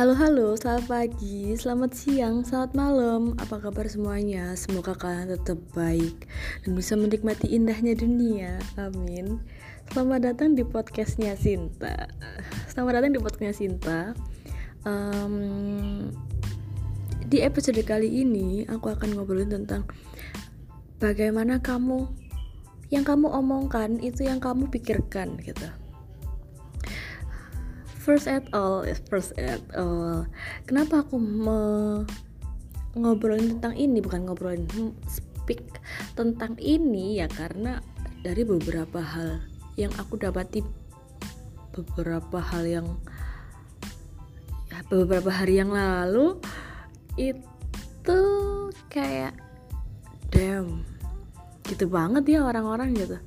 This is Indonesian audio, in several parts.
Halo halo, selamat pagi, selamat siang, selamat malam. Apa kabar semuanya? Semoga kalian tetap baik Dan bisa menikmati indahnya dunia. Amin. Selamat datang di podcastnya Sinta. Selamat datang di podcastnya Sinta. Um, Di episode kali ini Aku akan ngobrolin tentang Bagaimana kamu Yang kamu omongkan Itu yang kamu pikirkan gitu first at all first at all. Kenapa aku me ngobrolin tentang ini bukan ngobrolin hmm, speak tentang ini ya? Karena dari beberapa hal yang aku dapati beberapa hal yang ya, beberapa hari yang lalu itu kayak damn gitu banget ya orang-orang gitu.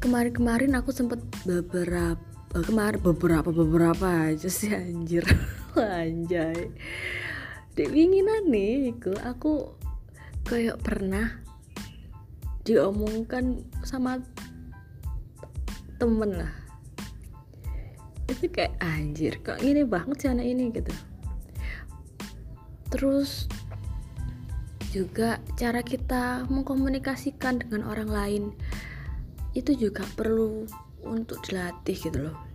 Kemarin-kemarin aku sempet beberapa kemarin beberapa beberapa aja sih anjir. Anjay. Dek winginan nih aku, aku kayak pernah diomongkan sama temen lah. Itu kayak anjir kok gini banget sih anak ini gitu. Terus juga cara kita mengkomunikasikan dengan orang lain itu juga perlu untuk dilatih gitu loh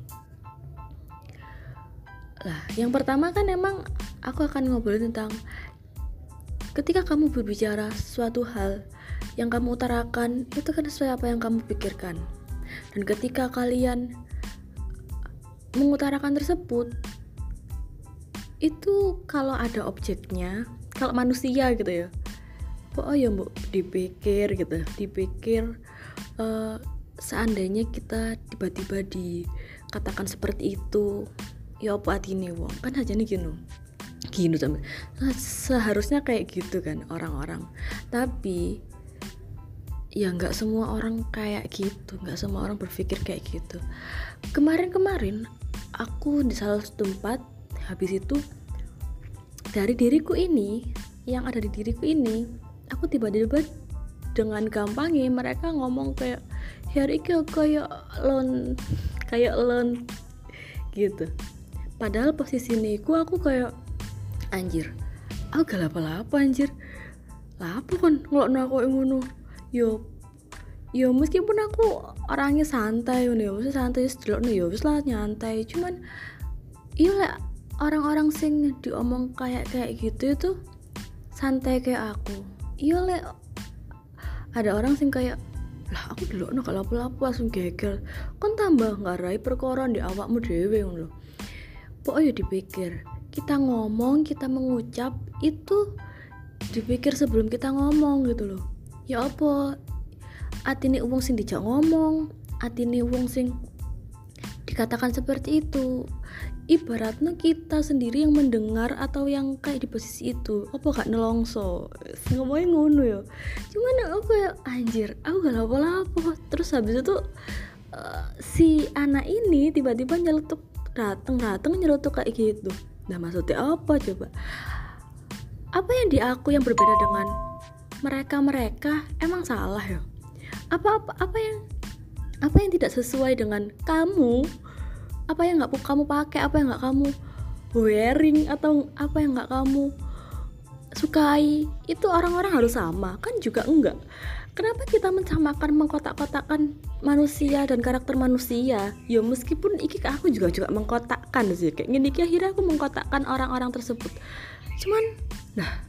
lah yang pertama kan emang aku akan ngobrolin tentang ketika kamu berbicara suatu hal yang kamu utarakan itu kan sesuai apa yang kamu pikirkan. Dan ketika kalian mengutarakan tersebut itu kalau ada objeknya kalau manusia gitu ya oh ya mbak dipikir gitu dipikir uh, seandainya kita tiba-tiba dikatakan seperti itu ya apa ini wong. Kan aja nih gini sama nah, seharusnya kayak gitu kan orang-orang. Tapi ya nggak semua orang kayak gitu nggak semua orang berpikir kayak gitu. Kemarin-kemarin aku di salah satu tempat habis itu dari diriku ini yang ada di diriku ini aku tiba-tiba dengan gampangnya mereka ngomong kayak hari kayak lon kayak lon gitu padahal posisi niku aku kayak anjir aku gak apa-apa anjir. Lapo kan ngelok aku ngono? Yo yo meskipun aku orangnya santai yo maksudnya santai sedelok yo wis lah nyantai. Cuman iya lah orang-orang sing diomong kayak kayak gitu itu santai kayak aku. Iya lah ada orang sing kayak lah aku dulu no kalau langsung geger. Kan tambah ngarai perkara di awakmu dewe ngono pokoknya dipikir? Kita ngomong kita mengucap itu dipikir sebelum kita ngomong gitu loh. Ya apa? Atine uang sing dijak ngomong atine uang sing dikatakan seperti itu. Ibaratnya kita sendiri yang mendengar atau yang kayak di posisi itu. Apa gak nelongso? Ngomongin ngono ya. Cuman aku kayak anjir aku gak lapo-lapo. Terus habis itu uh, si anak ini tiba-tiba nyeletuk dateng dateng nyeletuk kayak gitu. Nah maksudnya apa coba? Apa yang di aku yang berbeda dengan mereka mereka emang salah ya? Apa apa apa yang apa yang tidak sesuai dengan kamu? Apa yang nggak kamu pakai? Apa yang nggak kamu wearing? Atau apa yang nggak kamu sukai? Itu orang-orang harus sama. Kan juga enggak kenapa kita mencamakan mengkotak-kotakan manusia dan karakter manusia? Ya meskipun iki aku juga juga mengkotakkan sih. Kayak gini akhirnya aku mengkotakkan orang-orang tersebut. Cuman nah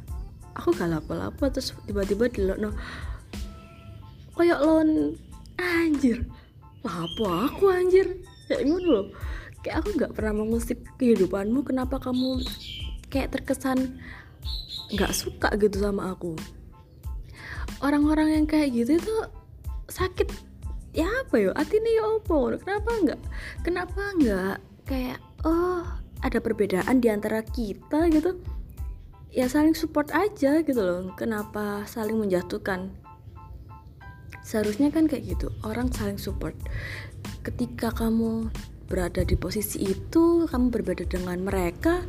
aku gak lapo-lapo terus tiba-tiba no kayak lon anjir lapo aku anjir. Kayak ngono loh. Kayak aku nggak pernah mengusik kehidupanmu kenapa kamu kayak terkesan nggak suka gitu sama aku orang-orang yang kayak gitu itu sakit ya apa yo artinya ya opo kenapa nggak kenapa nggak kayak oh ada perbedaan di antara kita gitu? Ya saling support aja gitu loh kenapa saling menjatuhkan? Seharusnya kan kayak gitu orang saling support. Ketika kamu berada di posisi itu kamu berbeda dengan mereka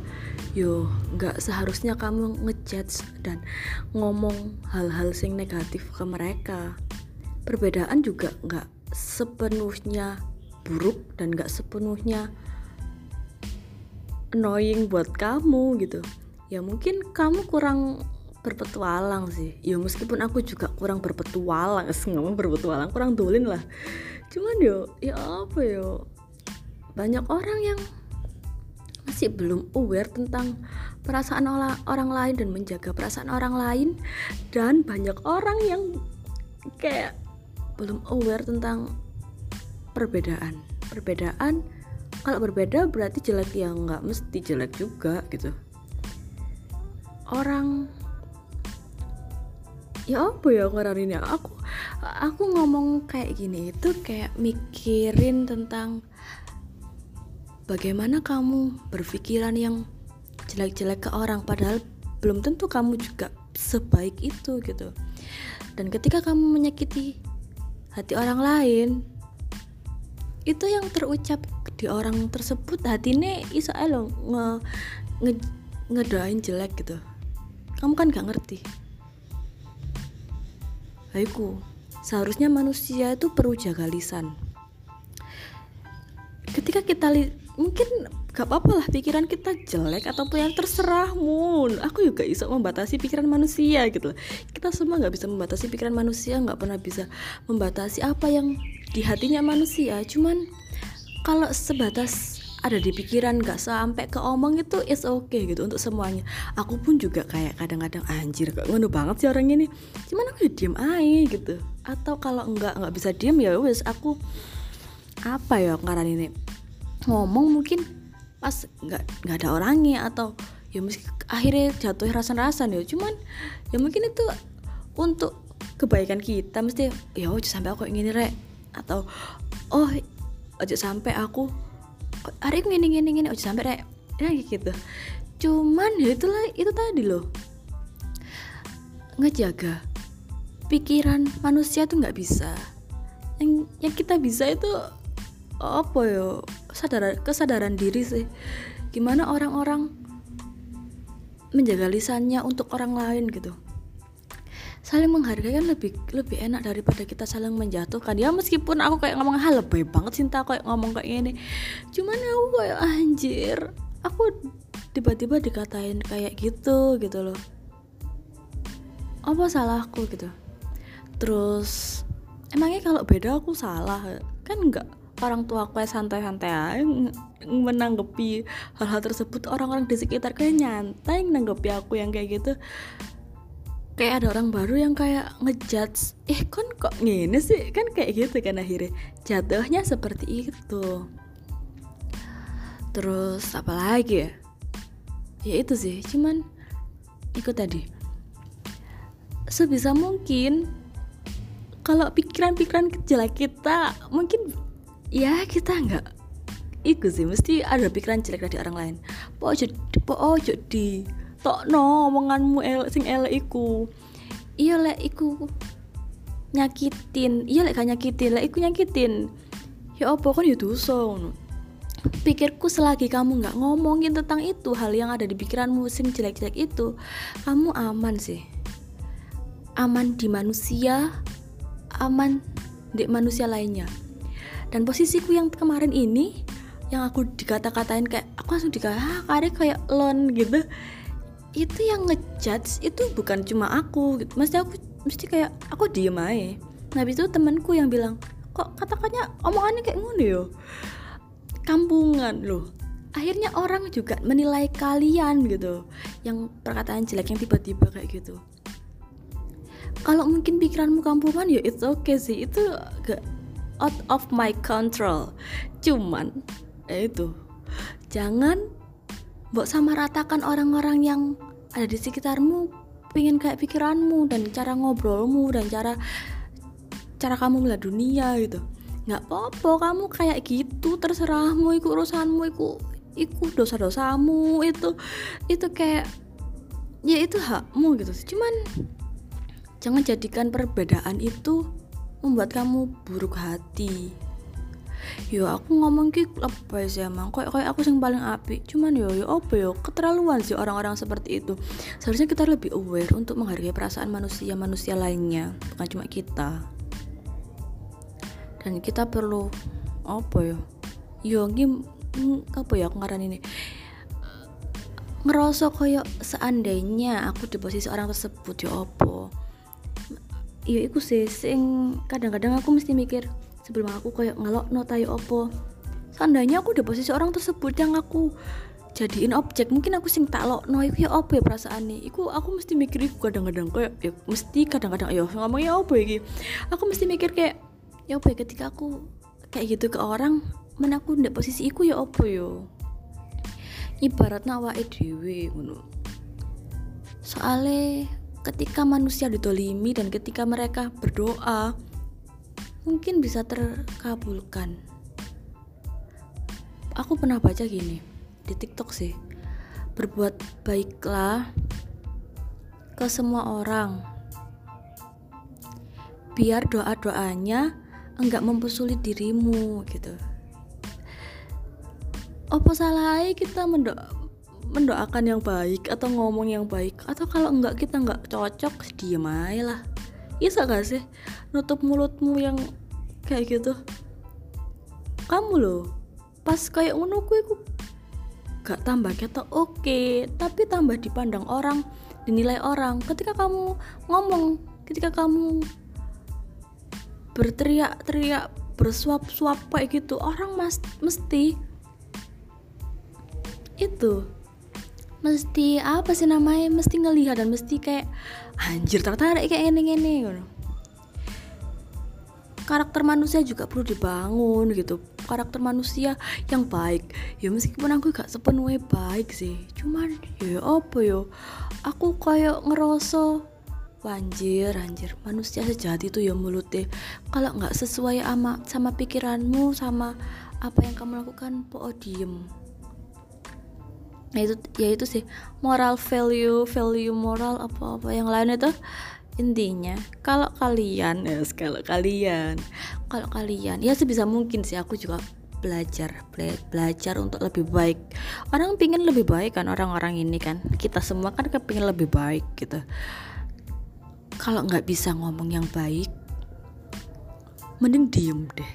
yo nggak seharusnya kamu ngejudge dan ngomong hal-hal sing negatif ke mereka. Perbedaan juga nggak sepenuhnya buruk dan nggak sepenuhnya annoying buat kamu gitu. Ya mungkin kamu kurang berpetualang sih. Ya meskipun aku juga kurang berpetualang ngomong berpetualang kurang dolin lah. Cuman yo ya apa yo? Banyak orang yang masih belum aware tentang perasaan orang lain dan menjaga perasaan orang lain. Dan banyak orang yang kayak belum aware tentang perbedaan. Perbedaan kalau berbeda berarti jelek ya nggak mesti jelek juga gitu. Orang ya apa ya ini aku aku ngomong kayak gini itu kayak mikirin tentang bagaimana kamu berpikiran yang jelek-jelek ke orang padahal belum tentu kamu juga sebaik itu gitu? Dan ketika kamu menyakiti hati orang lain itu yang terucap di orang tersebut. Hati ini iso lo nge, nge ngedoain jelek gitu. Kamu kan gak ngerti. Baikku, seharusnya manusia itu perlu jaga lisan. Ketika kita li mungkin gak apa-apa lah pikiran kita jelek ataupun yang terserah mun aku juga bisa membatasi pikiran manusia gitu loh. Kita semua nggak bisa membatasi pikiran manusia nggak pernah bisa membatasi apa yang di hatinya manusia. Cuman kalau sebatas ada di pikiran gak sampai ke omong itu is okay gitu untuk semuanya. Aku pun juga kayak kadang-kadang anjir kok ngono banget sih orang ini? Cuman aku ya diem aja gitu. Atau kalau enggak nggak bisa diem ya wes aku apa ya karena ini ngomong mungkin pas nggak nggak ada orangnya atau ya meski akhirnya jatuh rasa-rasa ya. Cuman ya mungkin itu untuk kebaikan kita mesti ya oh sampai aku ingin rek. Atau oh aja sampai aku hari ini gini gini oh sampai rek. Ya gitu. Cuman ya itulah itu tadi loh. Ngejaga pikiran manusia tuh nggak bisa. Yang yang kita bisa itu apa yo sadar kesadaran diri sih. Gimana orang-orang menjaga lisannya untuk orang lain gitu. Saling menghargai kan lebih lebih enak daripada kita saling menjatuhkan. Ya meskipun aku kayak ngomong hal lebih banget cinta kayak ngomong kayak gini. Cuman aku kayak anjir aku tiba-tiba dikatain kayak gitu gitu loh. Apa salahku? gitu. Terus emangnya kalau beda aku salah? Kan enggak orang tua aku santai-santai menanggapi hal-hal tersebut. Orang-orang di sekitar kayak nyantai menanggapi aku yang kayak gitu. Kayak ada orang baru yang kayak ngejudge eh kan kok gini sih? Kan kayak gitu kan akhirnya. Jatuhnya seperti itu. Terus apa lagi ya? Ya itu sih cuman ikut tadi. Sebisa mungkin kalau pikiran-pikiran jelek kita mungkin ya kita nggak. Itu sih mesti ada pikiran jelek dari orang lain. Pokoknya pokoknya di no omonganmu el sing elek iku. Iya lek iku nyakitin. Iya lek gak nyakitin. Lek iku nyakitin. Ya apa kan ya dosa pikirku selagi kamu nggak ngomongin tentang itu hal yang ada di pikiranmu sing jelek-jelek itu kamu aman sih. Aman di manusia aman di manusia lainnya dan posisiku yang kemarin ini yang aku dikata-katain kayak aku langsung dikata ah, kayak lon gitu. Itu yang ngejudge itu bukan cuma aku gitu. mesti aku mesti kayak aku diem aja. Nah itu temanku yang bilang kok katakannya omongannya kayak ngono yo kampungan loh. Akhirnya orang juga menilai kalian gitu yang perkataan jelek yang tiba-tiba kayak gitu. Kalau mungkin pikiranmu kampungan ya it's okay sih. Itu gak out of my control. Cuman ya itu. Jangan buat sama ratakan orang-orang yang ada di sekitarmu pengen kayak pikiranmu dan cara ngobrolmu dan cara cara kamu melihat dunia gitu. Nggak apa-apa kamu kayak gitu terserahmu ikut urusanmu ikut ikut dosa-dosamu itu itu kayak ya itu hakmu gitu cuman jangan jadikan perbedaan itu membuat kamu buruk hati. Yo aku ngomong ki apa sih emang kayak kayak aku yang paling api cuman yo yo apa yo? Keterlaluan sih orang-orang seperti itu. Seharusnya kita lebih aware untuk menghargai perasaan manusia manusia lainnya bukan cuma kita. Dan kita perlu apa yo? Yo ini apa ya aku ngaran ini? Ngerasa koyo seandainya aku di posisi orang tersebut ya opo iya iku sih sing kadang-kadang aku mesti mikir sebelum aku koyo ngelok no tayo opo. Seandainya aku di posisi orang tersebut yang aku jadiin objek mungkin aku sing tak no iku ya opo ya perasaan nih iku aku mesti mikir iku kadang-kadang kayak ya mesti kadang-kadang yo ngomongnya opo ya aku mesti mikir kayak ya opo ya ketika aku kayak gitu ke orang mana aku di posisi iku ya opo yo? Ibaratnya awake dhewe ngono. Soale ketika manusia ditolimi dan ketika mereka berdoa mungkin bisa terkabulkan. Aku pernah baca gini di tiktok sih. Berbuat baiklah ke semua orang. Biar doa-doanya enggak mempersulit dirimu gitu. Apa salahnya kita mendo mendoakan yang baik atau ngomong yang baik. Atau kalau enggak kita enggak cocok diam aja lah. Bisa gak sih nutup mulutmu yang kayak gitu? Kamu loh pas kayak ngono gue gak tambah kata oke. Okay, tapi tambah dipandang orang dinilai orang. Ketika kamu ngomong ketika kamu berteriak-teriak bersuap-suap kayak gitu orang mas mesti itu mesti apa sih namanya? Mesti ngelihat dan mesti kayak anjir tertarik kayak ini ini karakter manusia juga perlu dibangun gitu. Karakter manusia yang baik ya meskipun aku gak sepenuhnya baik sih. Cuman ya apa yo aku kayak ngerasa Anjir, anjir, manusia sejati itu ya mulutnya. Kalau nggak sesuai sama, sama pikiranmu, sama apa yang kamu lakukan, po diem ya itu ya itu sih. Moral value value moral apa apa yang lain itu intinya. Kalau kalian ya yes, kalau kalian. Kalau kalian ya sebisa mungkin sih aku juga belajar belajar untuk lebih baik. Orang pingin lebih baik kan orang-orang ini kan. Kita semua kan kepingin lebih baik gitu. Kalau nggak bisa ngomong yang baik mending diem deh.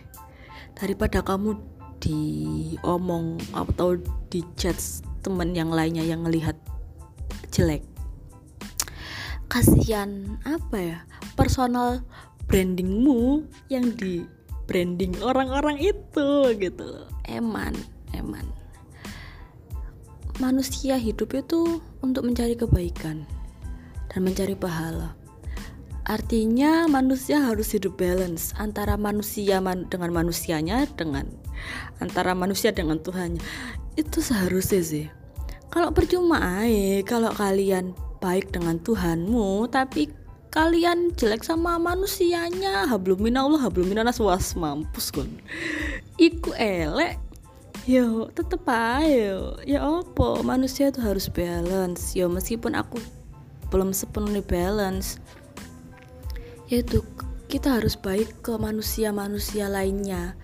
Daripada kamu diomong atau di chat temen yang lainnya yang ngelihat jelek. Kasihan apa ya? Personal brandingmu yang di branding orang-orang itu gitu eman eman. Manusia hidup itu untuk mencari kebaikan dan mencari pahala. Artinya manusia harus hidup balance antara manusia man dengan manusianya dengan antara manusia dengan Tuhannya itu seharusnya sih. Kalau percuma aja kalau kalian baik dengan Tuhanmu tapi kalian jelek sama manusianya. Hablum minallah hablum minanas was mampus kon iku elek. Yo tetep ayo ya opo manusia itu harus balance. Yo meskipun aku belum sepenuhnya balance. Yaitu kita harus baik ke manusia-manusia lainnya.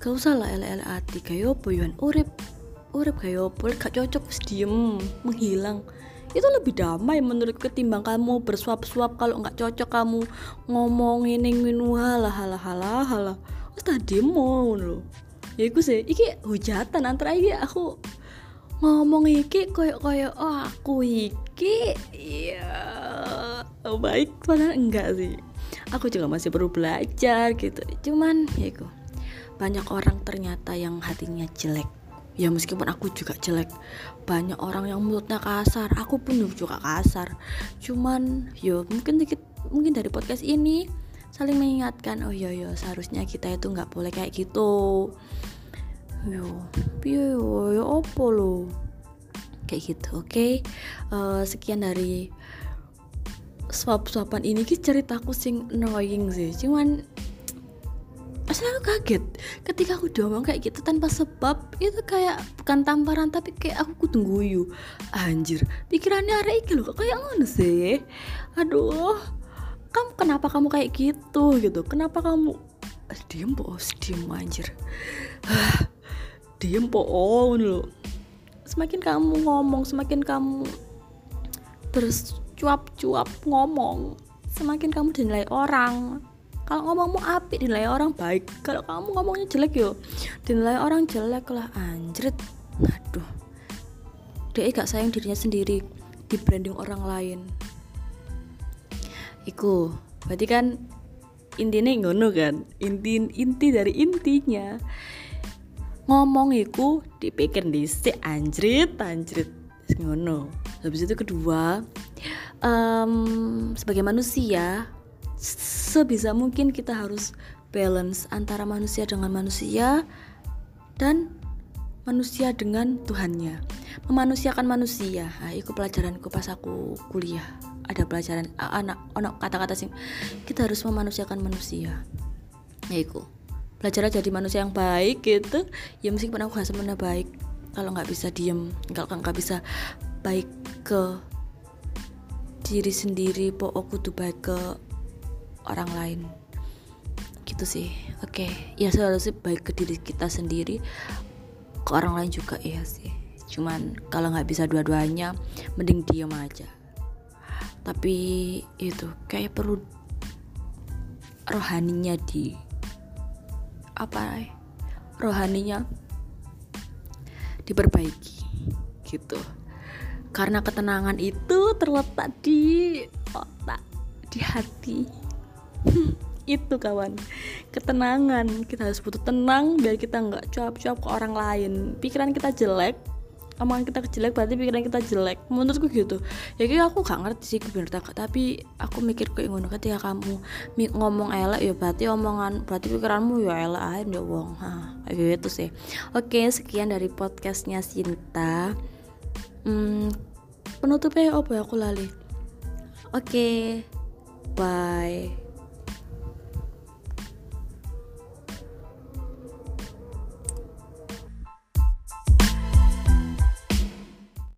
Gak usah lah ele-ele hati. Kayak apa yuan? Urip urip kayak apa gak cocok wis diem menghilang. Itu lebih damai menurut ketimbang kamu bersuap-suap kalau nggak cocok kamu ngomong ini. Nginu halah halah halah. Halah oh tadi mau lo ya aku sih iki hujatan antara iki aku ngomong iki koyo koyo oh aku iki? Ya oh, baik. Padahal enggak sih. Aku juga masih perlu belajar gitu. Cuman ya aku banyak orang ternyata yang hatinya jelek ya meskipun aku juga jelek banyak orang yang mulutnya kasar aku pun juga kasar. Cuman yo mungkin dikit mungkin dari podcast ini saling mengingatkan oh yo yo seharusnya kita itu nggak boleh kayak gitu. Yo yo yo opo lo? Kayak gitu oke? Okay? uh, eh, sekian dari swap-swapan ini ceritaku sing annoying sih. Cuman Masalah aku kaget. Ketika aku diomong kayak gitu tanpa sebab itu kayak bukan tamparan tapi kayak aku kudu guyu anjir pikirannya hari ini loh kayak ngono sih? Aduh kamu kenapa kamu kayak gitu gitu? Kenapa kamu eh, diem bos diem anjir. Diem po lo semakin kamu ngomong semakin kamu terus cuap-cuap ngomong semakin kamu dinilai orang kalau ngomongmu api dinilai orang baik. Kalau kamu ngomongnya jelek yo dinilai orang jelek lah anjrit aduh. Dia gak sayang dirinya sendiri di branding orang lain. Iku berarti kan intinya ngono kan? Inti inti dari intinya. Ngomong iku dipikir si anjrit anjrit ngono. Habis itu kedua um, sebagai manusia sebisa mungkin kita harus balance antara manusia dengan manusia dan manusia dengan Tuhannya. Memanusiakan manusia. Nah, itu pelajaranku pas aku kuliah. Ada pelajaran anak anak kata-kata sih kita harus memanusiakan manusia. Ya itu belajar jadi manusia yang baik gitu. Ya meskipun aku gak semuanya baik. Kalau nggak bisa diem kalau nggak bisa baik ke diri sendiri pokok tuh baik ke orang lain. Gitu sih. Oke. Okay. ya sih baik ke diri kita sendiri ke orang lain juga iya sih. Cuman kalau nggak bisa dua-duanya mending diem aja. Tapi itu kayak perlu rohaninya di apa rohaninya diperbaiki. Gitu. Karena ketenangan itu terletak di otak di hati itu kawan. Ketenangan. Kita harus butuh tenang biar kita nggak cuap-cuap ke orang lain. Pikiran kita jelek omongan kita jelek berarti pikiran kita jelek. Menurutku gitu. Ya kayak aku gak ngerti sih bener tak tapi aku mikir kayak ngono ketika kamu ngomong elek ya berarti omongan berarti pikiranmu ya elek aja ya wong. Kayak gitu sih. Oke sekian dari podcastnya Sinta. Hmm, penutupnya apa ya aku lali? Oke bye